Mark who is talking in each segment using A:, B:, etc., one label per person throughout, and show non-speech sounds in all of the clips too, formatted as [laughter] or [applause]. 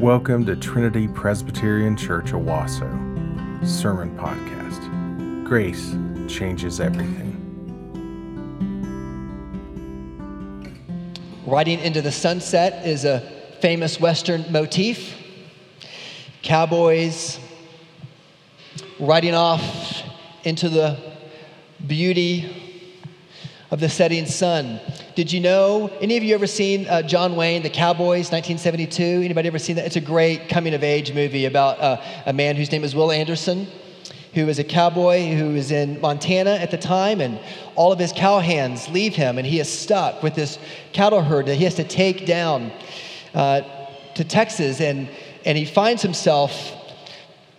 A: Welcome to Trinity Presbyterian Church Owasso Sermon Podcast. Grace changes everything.
B: Riding into the sunset is a famous Western motif. Cowboys riding off into the beauty of the setting sun. Did you know? Any of you ever seen uh, John Wayne, The Cowboys, 1972? Anybody ever seen that? It's a great coming of age movie about uh, a man whose name is Will Anderson, who is a cowboy who is in Montana at the time, and all of his cowhands leave him, and he is stuck with this cattle herd that he has to take down uh, to Texas, and and he finds himself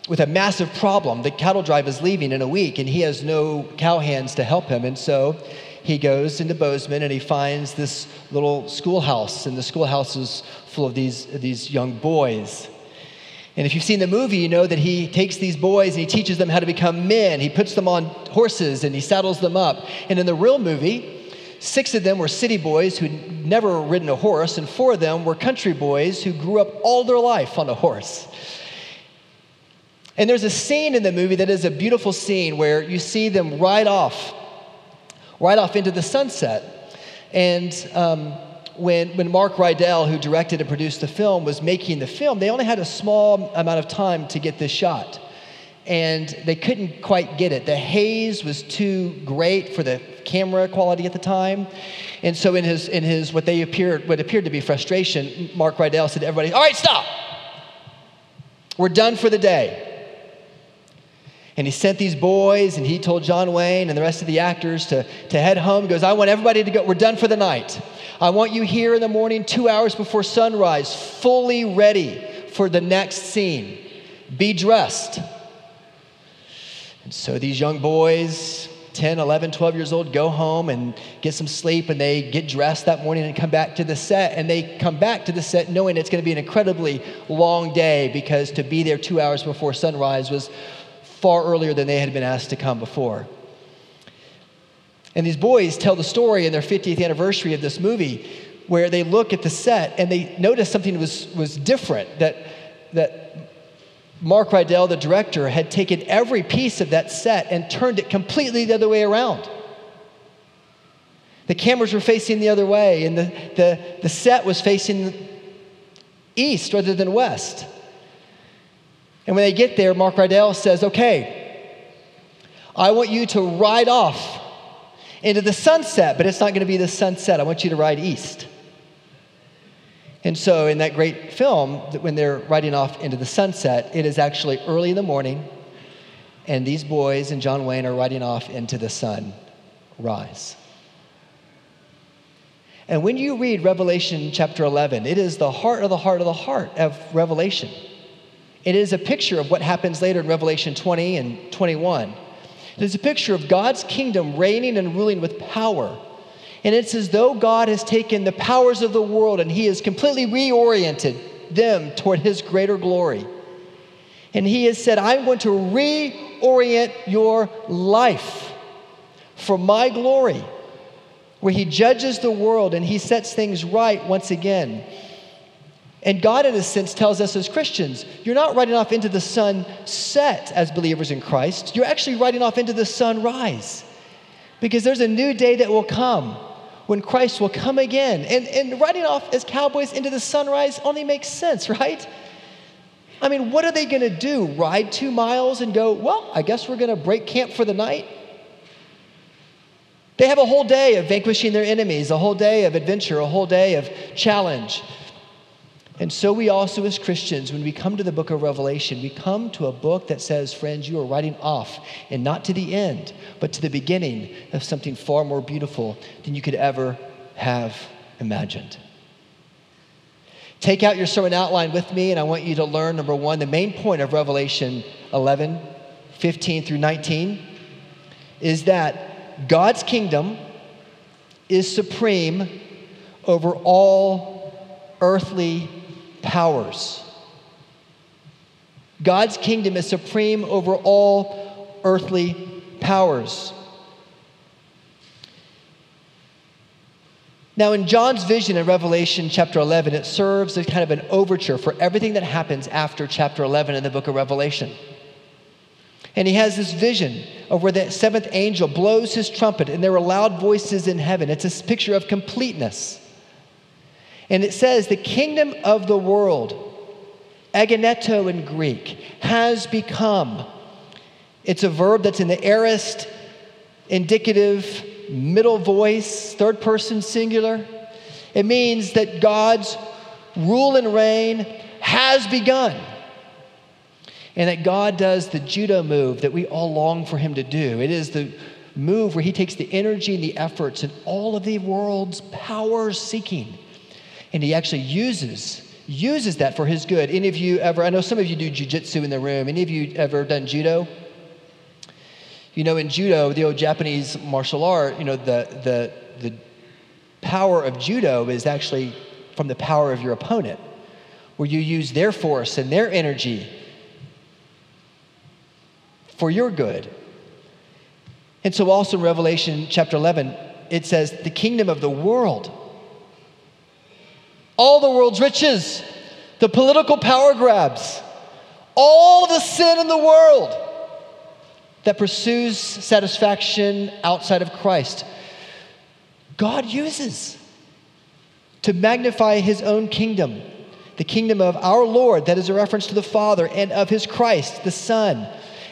B: with a massive problem. The cattle drive is leaving in a week, and he has no cowhands to help him, and so he goes into Bozeman and he finds this little schoolhouse, and the schoolhouse is full of these, these young boys. And if you've seen the movie, you know that he takes these boys and he teaches them how to become men. He puts them on horses and he saddles them up. And in the real movie, six of them were city boys who'd never ridden a horse, and four of them were country boys who grew up all their life on a horse. And there's a scene in the movie that is a beautiful scene where you see them ride off right off into the sunset. And um, when, when Mark Rydell, who directed and produced the film, was making the film, they only had a small amount of time to get this shot. And they couldn't quite get it. The haze was too great for the camera quality at the time. And so in his, in his what they appeared, what appeared to be frustration, Mark Rydell said to everybody, all right, stop. We're done for the day. And he sent these boys, and he told John Wayne and the rest of the actors to, to head home. He goes, I want everybody to go. We're done for the night. I want you here in the morning, two hours before sunrise, fully ready for the next scene. Be dressed. And so these young boys, 10, 11, 12 years old, go home and get some sleep, and they get dressed that morning and come back to the set. And they come back to the set knowing it's going to be an incredibly long day because to be there two hours before sunrise was far earlier than they had been asked to come before. And these boys tell the story in their 50th anniversary of this movie where they look at the set and they notice something was, was different that, that Mark Rydell, the director, had taken every piece of that set and turned it completely the other way around. The cameras were facing the other way, and the, the, the set was facing east rather than west. And when they get there, Mark Rydell says, Okay, I want you to ride off into the sunset, but it's not going to be the sunset. I want you to ride east. And so, in that great film, when they're riding off into the sunset, it is actually early in the morning, and these boys and John Wayne are riding off into the sunrise. And when you read Revelation chapter 11, it is the heart of the heart of the heart of Revelation. It is a picture of what happens later in Revelation 20 and 21. It is a picture of God's kingdom reigning and ruling with power. And it's as though God has taken the powers of the world and he has completely reoriented them toward his greater glory. And he has said, I'm going to reorient your life for my glory, where he judges the world and he sets things right once again. And God, in a sense, tells us as Christians, you're not riding off into the sunset as believers in Christ. You're actually riding off into the sunrise. Because there's a new day that will come when Christ will come again. And, and riding off as cowboys into the sunrise only makes sense, [laughs] right? I mean, what are they going to do? Ride two miles and go, well, I guess we're going to break camp for the night? They have a whole day of vanquishing their enemies, a whole day of adventure, a whole day of challenge. And so we also, as Christians, when we come to the book of Revelation, we come to a book that says, friends, you are writing off, and not to the end, but to the beginning of something far more beautiful than you could ever have imagined. Take out your sermon outline with me, and I want you to learn number one, the main point of Revelation 11, 15 through 19 is that God's kingdom is supreme over all earthly powers. God's kingdom is supreme over all earthly powers. Now, in John's vision in Revelation chapter 11, it serves as kind of an overture for everything that happens after chapter 11 in the book of Revelation. And he has this vision of where the seventh angel blows his trumpet, and there are loud voices in heaven. It's a picture of completeness. And it says, The kingdom of the world, agoneto in Greek, has become. It's a verb that's in the aorist, indicative, middle voice, third person singular. It means that God's rule and reign has begun. And that God does the judo move that we all long for Him to do. It is the move where He takes the energy and the efforts and all of the world's power seeking, and He actually uses uses that for His good. Any of you ever? I know some of you do jujitsu in the room. Any of you ever done judo? You know, in judo, the old Japanese martial art, you know, the, the, the power of judo is actually from the power of your opponent, where you use their force and their energy for your good. And so, also in Revelation chapter 11, it says, the kingdom of the world, all the world's riches, the political power grabs, all the sin in the world that pursues satisfaction outside of Christ, God uses to magnify his own kingdom, the kingdom of our Lord, that is a reference to the Father, and of his Christ, the Son.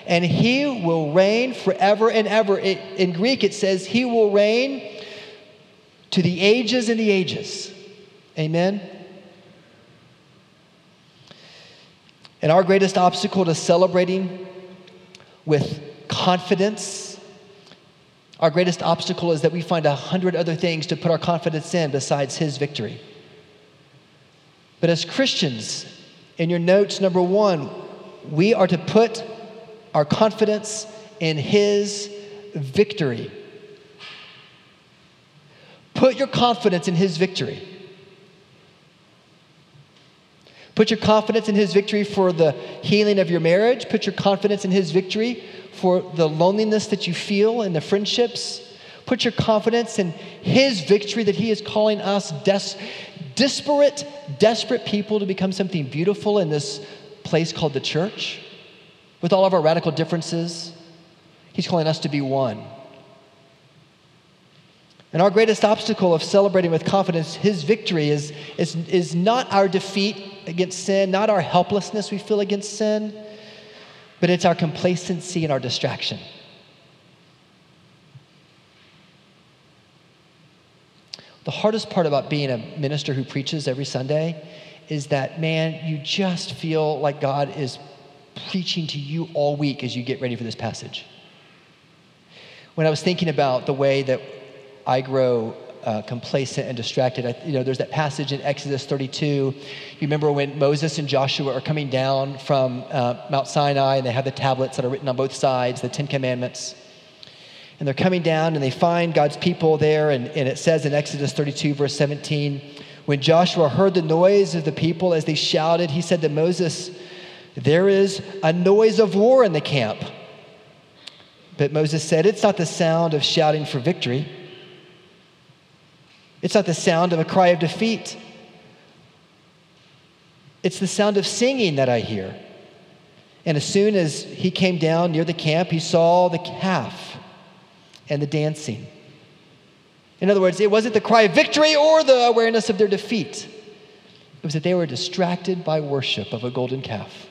B: And he will reign forever and ever. It, in Greek, it says, He will reign to the ages and the ages. Amen. And our greatest obstacle to celebrating with confidence. Our greatest obstacle is that we find a hundred other things to put our confidence in besides His victory. But as Christians, in your notes, number one, we are to put our confidence in His victory. Put your confidence in His victory. Put your confidence in His victory for the healing of your marriage. Put your confidence in His victory for the loneliness that you feel and the friendships. Put your confidence in His victory that He is calling us des- disparate, desperate people to become something beautiful in this place called the church. With all of our radical differences, He's calling us to be one. And our greatest obstacle of celebrating with confidence His victory is, is, is not our defeat against sin, not our helplessness we feel against sin but it's our complacency and our distraction. The hardest part about being a minister who preaches every Sunday is that, man, you just feel like God is preaching to you all week as you get ready for this passage. When I was thinking about the way that I grow uh, complacent and distracted. I, you know, there's that passage in Exodus 32. You remember when Moses and Joshua are coming down from uh, Mount Sinai and they have the tablets that are written on both sides, the Ten Commandments. And they're coming down and they find God's people there. And, and it says in Exodus 32, verse 17, when Joshua heard the noise of the people as they shouted, he said to Moses, There is a noise of war in the camp. But Moses said, It's not the sound of shouting for victory it's not the sound of a cry of defeat. It's the sound of singing that I hear. And as soon as he came down near the camp, he saw the calf and the dancing. In other words, it wasn't the cry of victory or the awareness of their defeat. It was that they were distracted by worship of a golden calf.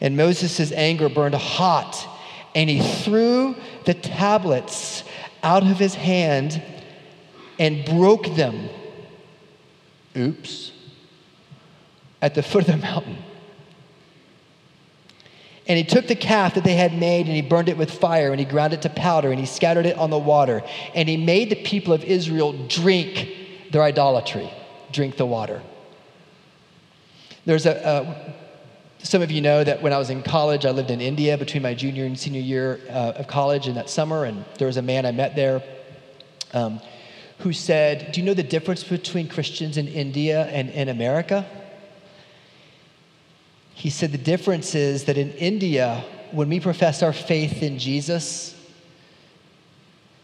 B: And Moses' anger burned hot, and he threw the tablets out of his hand and broke them. Oops. At the foot of the mountain. And he took the calf that they had made and he burned it with fire and he ground it to powder and he scattered it on the water. And he made the people of Israel drink their idolatry, drink the water. There's a, a some of you know that when I was in college, I lived in India between my junior and senior year uh, of college in that summer, and there was a man I met there. Um, who said, Do you know the difference between Christians in India and in America? He said, The difference is that in India, when we profess our faith in Jesus,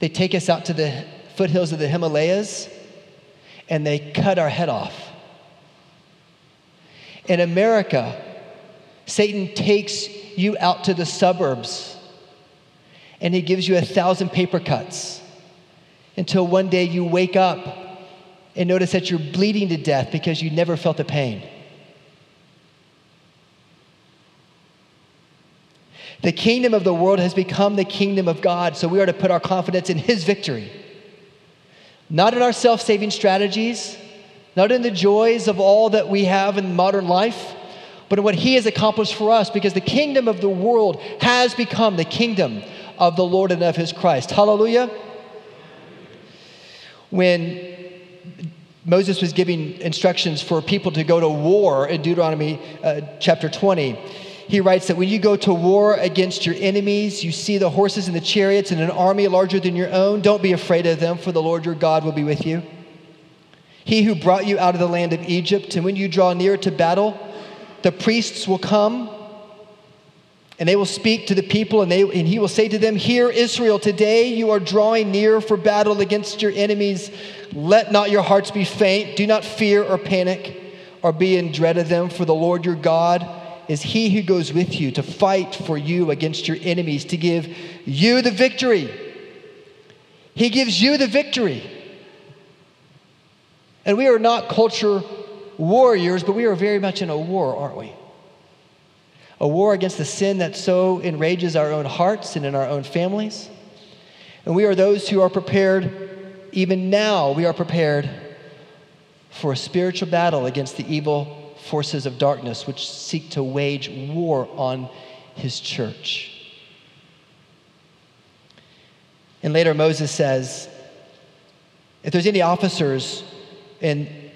B: they take us out to the foothills of the Himalayas and they cut our head off. In America, Satan takes you out to the suburbs and he gives you a thousand paper cuts until one day you wake up and notice that you're bleeding to death because you never felt the pain. The kingdom of the world has become the kingdom of God, so we are to put our confidence in his victory. Not in our self saving strategies, not in the joys of all that we have in modern life, but in what he has accomplished for us, because the kingdom of the world has become the kingdom of the Lord and of his Christ. Hallelujah. When Moses was giving instructions for people to go to war in Deuteronomy uh, chapter 20. He writes that when you go to war against your enemies, you see the horses and the chariots and an army larger than your own. Don't be afraid of them, for the Lord your God will be with you. He who brought you out of the land of Egypt, and when you draw near to battle, the priests will come and they will speak to the people, and, they, and he will say to them, Hear, Israel, today you are drawing near for battle against your enemies. Let not your hearts be faint. Do not fear or panic or be in dread of them, for the Lord your God is he who goes with you to fight for you against your enemies, to give you the victory. He gives you the victory. And we are not culture warriors, but we are very much in a war, aren't we? A war against the sin that so enrages our own hearts and in our own families. And we are those who are prepared, even now, we are prepared for a spiritual battle against the evil forces of darkness which seek to wage war on his church. And later, Moses says, if there's any officers in,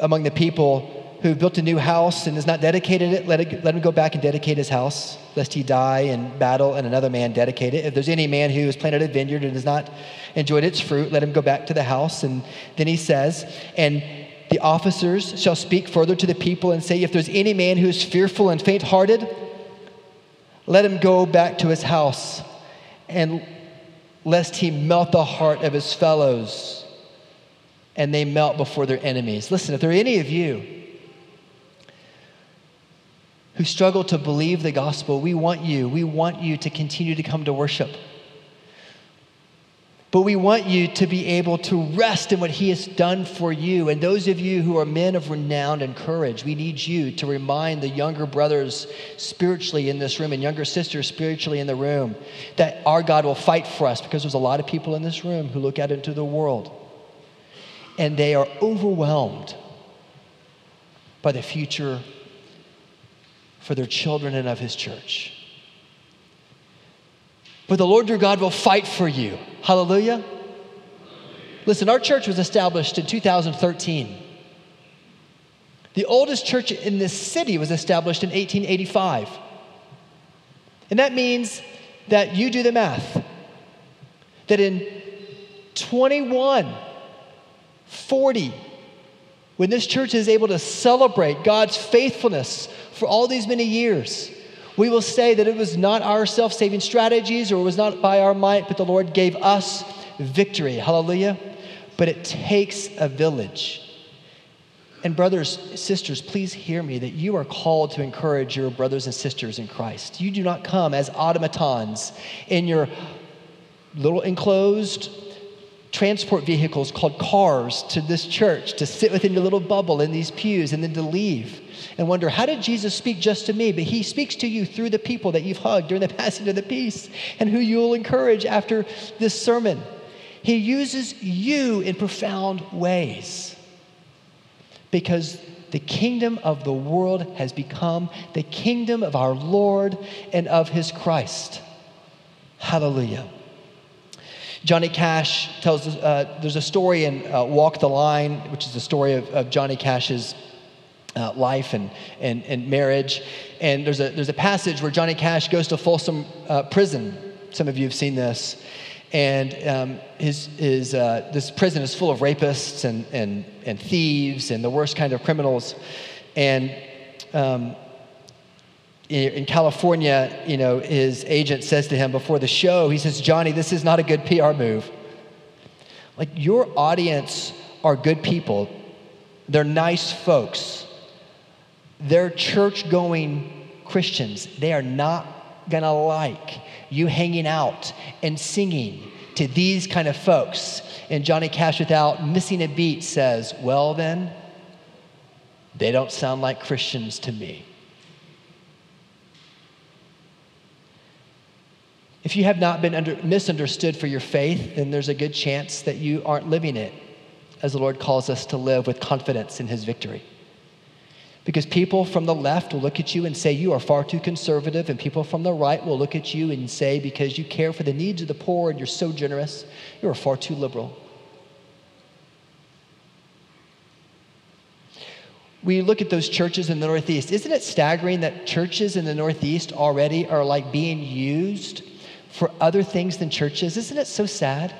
B: among the people who built a new house and has not dedicated it, let, it, let him go back and dedicate his house, lest he die in battle and another man dedicate it. If there's any man who has planted a vineyard and has not enjoyed its fruit, let him go back to the house. And then he says, and the officers shall speak further to the people and say, If there's any man who is fearful and faint hearted, let him go back to his house, and lest he melt the heart of his fellows and they melt before their enemies. Listen, if there are any of you who struggle to believe the gospel, we want you. We want you to continue to come to worship. But we want you to be able to rest in what He has done for you. And those of you who are men of renown and courage, we need you to remind the younger brothers spiritually in this room and younger sisters spiritually in the room that our God will fight for us because there's a lot of people in this room who look out into the world and they are overwhelmed by the future for their children and of his church. But the Lord your God will fight for you. Hallelujah. Listen, our church was established in 2013. The oldest church in this city was established in 1885. And that means that you do the math. That in 2140, when this church is able to celebrate God's faithfulness for all these many years, we will say that it was not our self saving strategies or it was not by our might, but the Lord gave us victory. Hallelujah. But it takes a village. And, brothers, sisters, please hear me that you are called to encourage your brothers and sisters in Christ. You do not come as automatons in your little enclosed transport vehicles called cars to this church to sit within your little bubble in these pews and then to leave and wonder, how did Jesus speak just to me? But he speaks to you through the people that you've hugged during the [laughs] passing of the peace and who you'll encourage after this sermon. He uses you in profound ways because the kingdom of the world has become the kingdom of our Lord and of his Christ. Hallelujah. Johnny Cash tells, uh, there's a story in uh, Walk the Line, which is the story of, of Johnny Cash's uh, life and, and, and marriage. And there's a, there's a passage where Johnny Cash goes to Folsom uh, Prison. Some of you have seen this. And um, his, his, uh, this prison is full of rapists and, and, and thieves and the worst kind of criminals. And um, in California, you know, his agent says to him before the show, he says, Johnny, this is not a good PR move. Like, your audience are good people, they're nice folks, they're church going Christians. They are not gonna like you hanging out and singing to these kind of folks. And Johnny Cash, without missing a beat, says, Well, then, they don't sound like Christians to me. If you have not been under, misunderstood for your faith, then there's a good chance that you aren't living it as the Lord calls us to live with confidence in his victory. Because people from the left will look at you and say, You are far too conservative. And people from the right will look at you and say, Because you care for the needs of the poor and you're so generous, you are far too liberal. We look at those churches in the Northeast. Isn't it staggering that churches in the Northeast already are like being used for other things than churches? Isn't it so sad?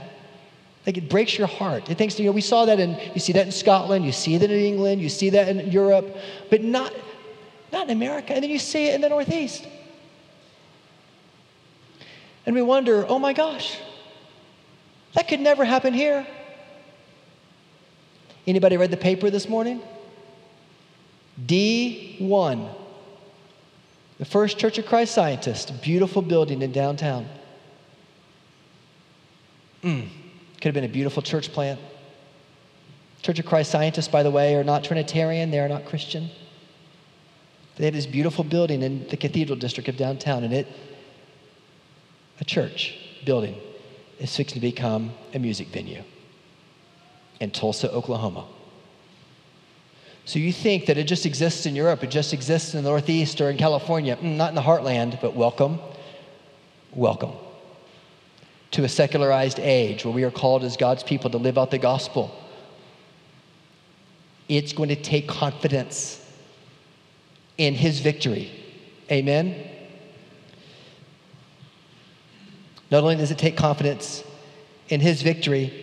B: Like it breaks your heart. It thinks, you know, we saw that in, you see that in Scotland, you see that in England, you see that in Europe, but not, not in America. And then you see it in the Northeast. And we wonder, oh my gosh, that could never happen here. Anybody read the paper this morning? D1. The First Church of Christ Scientist, beautiful building in downtown. Mm. Could have been a beautiful church plant. Church of Christ scientists, by the way, are not Trinitarian, they are not Christian. They have this beautiful building in the cathedral district of downtown, and it, a church building, is fixing to become a music venue in Tulsa, Oklahoma. So you think that it just exists in Europe, it just exists in the Northeast or in California, mm, not in the heartland, but welcome, welcome to a secularized age where we are called as God's people to live out the gospel. It's going to take confidence in his victory. Amen? Not only does it take confidence in his victory,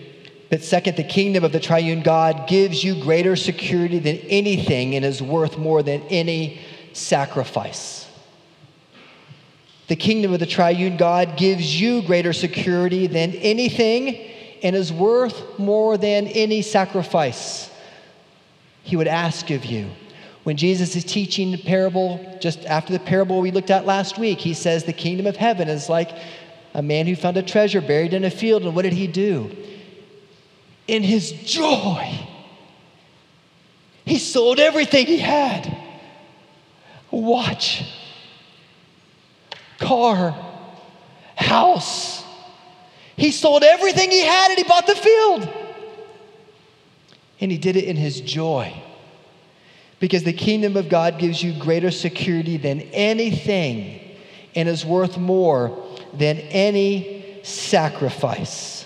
B: but second, the kingdom of the triune God gives you greater security than anything and is worth more than any sacrifice. The kingdom of the triune God gives you greater security than anything and is worth more than any sacrifice he would ask of you. When Jesus is teaching the parable, just after the parable we looked at last week, he says the kingdom of heaven is like a man who found a treasure buried in a field. And what did he do? In his joy, he sold everything he had. Watch car, house. He sold everything he had and he bought the field. And he did it in his joy. Because the kingdom of God gives you greater security than anything and is worth more than any sacrifice.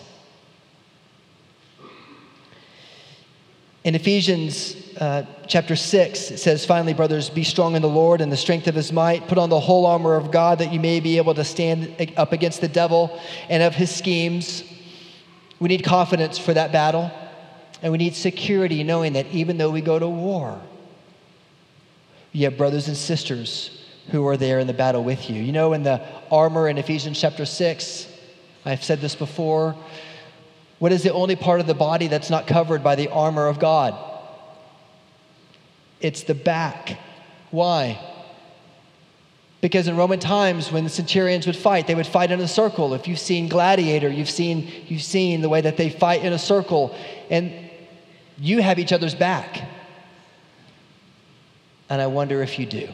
B: In Ephesians uh, chapter 6, it says, Finally, brothers, be strong in the Lord and the strength of his might. Put on the whole armor of God that you may be able to stand up against the devil and of his schemes. We need confidence for that battle, and we need security knowing that even though we go to war, you have brothers and sisters who are there in the battle with you. You know, in the armor in Ephesians chapter 6, I've said this before. What is the only part of the body that's not covered by the armor of God? It's the back. Why? Because in Roman times, when the centurions would fight, they would fight in a circle. If you've seen Gladiator, you've seen, you've seen the way that they fight in a circle, and you have each other's back. And I wonder if you do.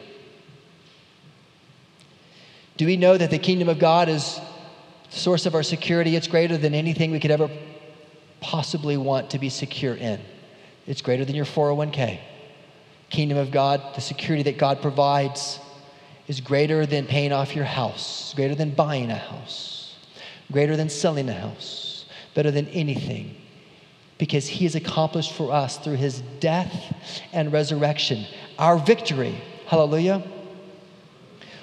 B: Do we know that the kingdom of God is the source of our security? It's greater than anything we could ever possibly want to be secure in. It's greater than your 401k kingdom of God, the security that God provides is greater than paying off your house, greater than buying a house, greater than selling a house, better than anything. Because he has accomplished for us through his death and resurrection our victory. Hallelujah.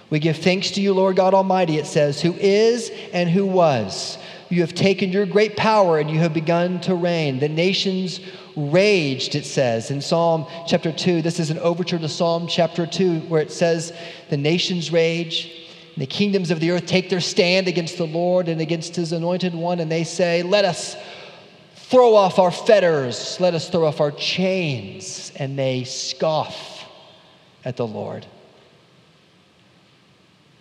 B: We give thanks to you, Lord God Almighty, it says, who is and who was. You have taken your great power and you have begun to reign. The nations raged, it says in Psalm chapter 2. This is an overture to Psalm chapter 2, where it says, The nations rage, and the kingdoms of the earth take their stand against the Lord and against his anointed one, and they say, Let us Throw off our fetters, let us throw off our chains. And they scoff at the Lord.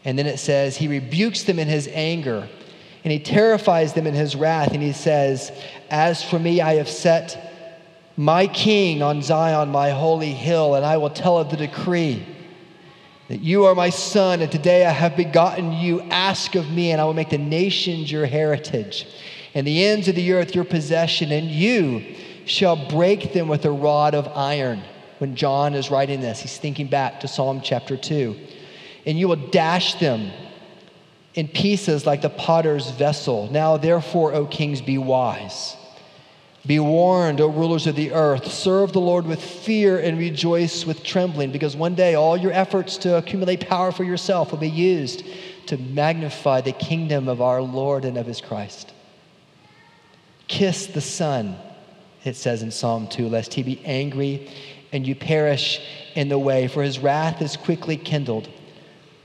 B: And then it says, He rebukes them in His anger and He terrifies them in His wrath. And He says, As for me, I have set my king on Zion, my holy hill, and I will tell of the decree that you are my son, and today I have begotten you. Ask of me, and I will make the nations your heritage, and the ends of the earth your possession, and you shall break them with a rod of iron. When John is writing this, he's thinking back to Psalm chapter 2. And you will dash them in pieces like the potter's vessel. Now, therefore, O kings, be wise. Be warned, O rulers of the earth. Serve the Lord with fear and rejoice with trembling, because one day all your efforts to accumulate power for yourself will be used to magnify the kingdom of our Lord and of his Christ. Kiss the Son, it says in Psalm 2, lest he be angry and you perish in the way, for his wrath is quickly kindled.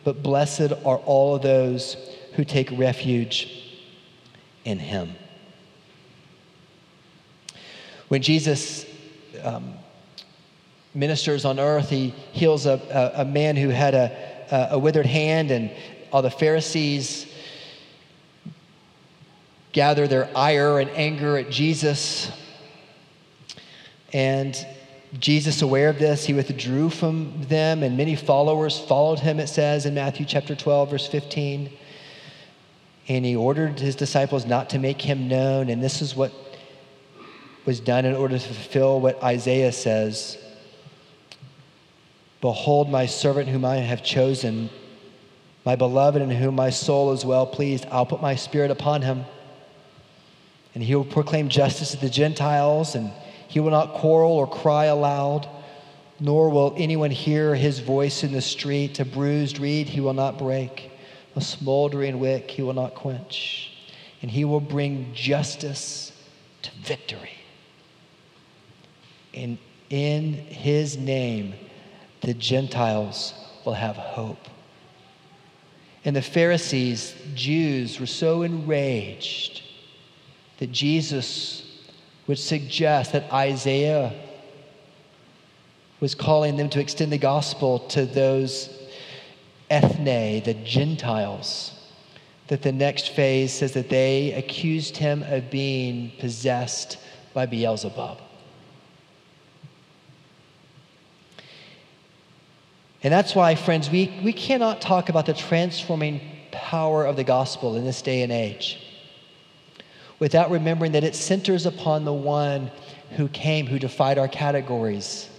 B: But blessed are all of those who take refuge in him. When Jesus um, ministers on earth, he heals a, a, a man who had a, a withered hand, and all the Pharisees gather their ire and anger at Jesus. And Jesus, aware of this, he withdrew from them, and many followers followed him, it says in Matthew chapter 12, verse 15. And he ordered his disciples not to make him known. And this is what was done in order to fulfill what Isaiah says Behold, my servant whom I have chosen, my beloved in whom my soul is well pleased. I'll put my spirit upon him, and he will proclaim justice to the Gentiles, and he will not quarrel or cry aloud, nor will anyone hear his voice in the street. A bruised reed he will not break, a smoldering wick he will not quench, and he will bring justice to victory. And in his name, the Gentiles will have hope. And the Pharisees, Jews, were so enraged that Jesus would suggest that Isaiah was calling them to extend the gospel to those ethne, the Gentiles. That the next phase says that they accused him of being possessed by Beelzebub. And that's why, friends, we, we cannot talk about the transforming power of the gospel in this day and age without remembering that it centers upon the one who came, who defied our categories.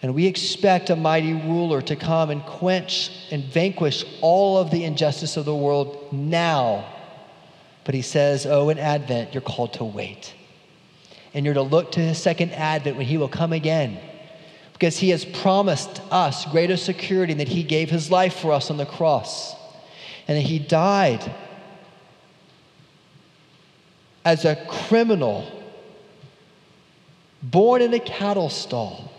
B: And we expect a mighty ruler to come and quench and vanquish all of the injustice of the world now. But he says, Oh, in Advent, you're called to wait. And you're to look to his second Advent when he will come again because he has promised us greater security that he gave his life for us on the cross. And that he died as a criminal born in a cattle stall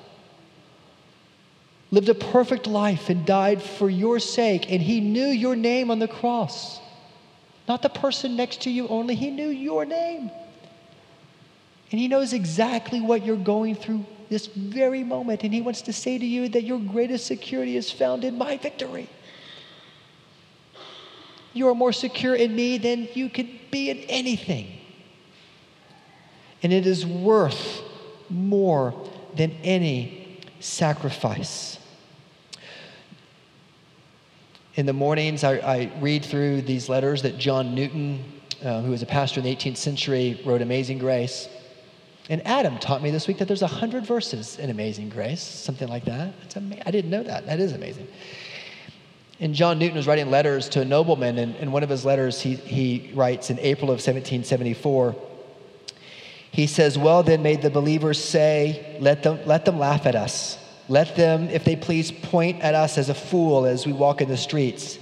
B: lived a perfect life and died for your sake. And he knew your name on the cross. Not the person next to you only. He knew your name. And he knows exactly what you're going through this very moment. And He wants to say to you that your greatest security is found in my victory. You are more secure in me than you could be in anything. And it is worth more than any sacrifice. In the mornings, I, I read through these letters that John Newton, uh, who was a pastor in the 18th century, wrote Amazing Grace. And Adam taught me this week that there's 100 verses in Amazing Grace, something like that. Ama- I didn't know that. That is amazing. And John Newton was writing letters to a nobleman, and in one of his letters, he, he writes in April of 1774, he says, Well, then, may the believers say, let them, let them laugh at us. Let them, if they please, point at us as a fool as we walk in the streets.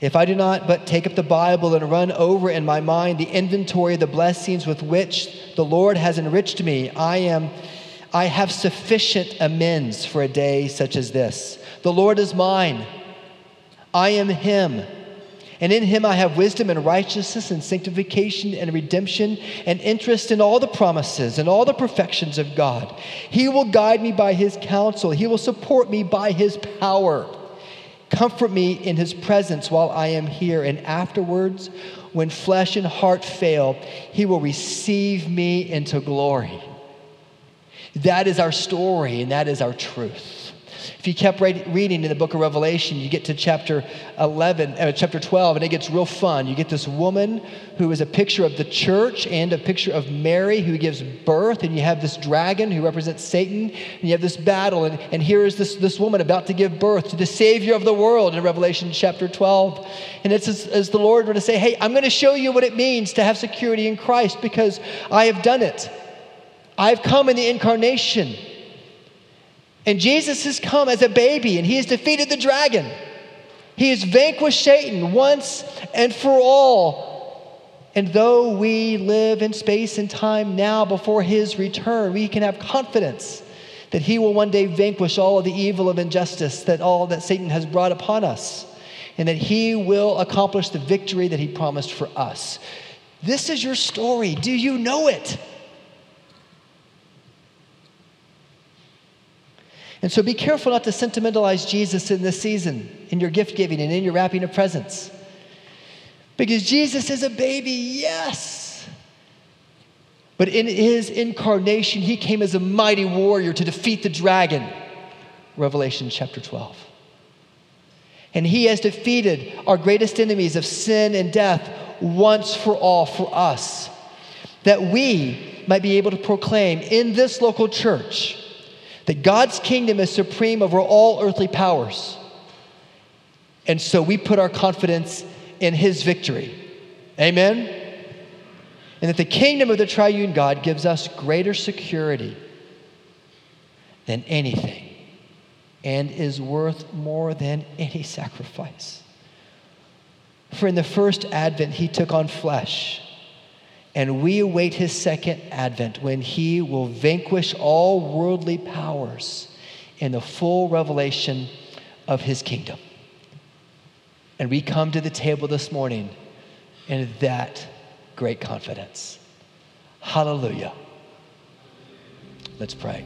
B: If I do not but take up the Bible and run over in my mind the inventory of the blessings with which the Lord has enriched me, I am I have sufficient amends for a day such as this. The Lord is mine. I am him. And in him I have wisdom and righteousness and sanctification and redemption and interest in all the promises and all the perfections of God. He will guide me by his counsel, he will support me by his power. Comfort me in his presence while I am here, and afterwards, when flesh and heart fail, he will receive me into glory. That is our story, and that is our truth. If you kept reading in the book of Revelation, you get to chapter 11, uh, chapter 12, and it gets real fun. You get this woman who is a picture of the church and a picture of Mary who gives birth, and you have this dragon who represents Satan, and you have this battle. And, and here is this, this woman about to give birth to the Savior of the world in Revelation chapter 12. And it's as, as the Lord were to say, Hey, I'm going to show you what it means to have security in Christ because I have done it. I've come in the incarnation. And Jesus has come as a baby and he has defeated the dragon. He has vanquished Satan once and for all. And though we live in space and time now before his return, we can have confidence that he will one day vanquish all of the evil of injustice that all that Satan has brought upon us and that he will accomplish the victory that he promised for us. This is your story. Do you know it? And so be careful not to sentimentalize Jesus in this season, in your gift giving and in your wrapping of presents. Because Jesus is a baby, yes. But in his incarnation, he came as a mighty warrior to defeat the dragon. Revelation chapter 12. And he has defeated our greatest enemies of sin and death once for all for us. That we might be able to proclaim in this local church that God's kingdom is supreme over all earthly powers. And so we put our confidence in his victory. Amen? And that the kingdom of the triune God gives us greater security than anything and is worth more than any [laughs] sacrifice. For in the first advent, he took on flesh and we await his second advent when he will vanquish all worldly powers in the full revelation of his kingdom. And we come to the table this morning in that great confidence. Hallelujah. Let's pray.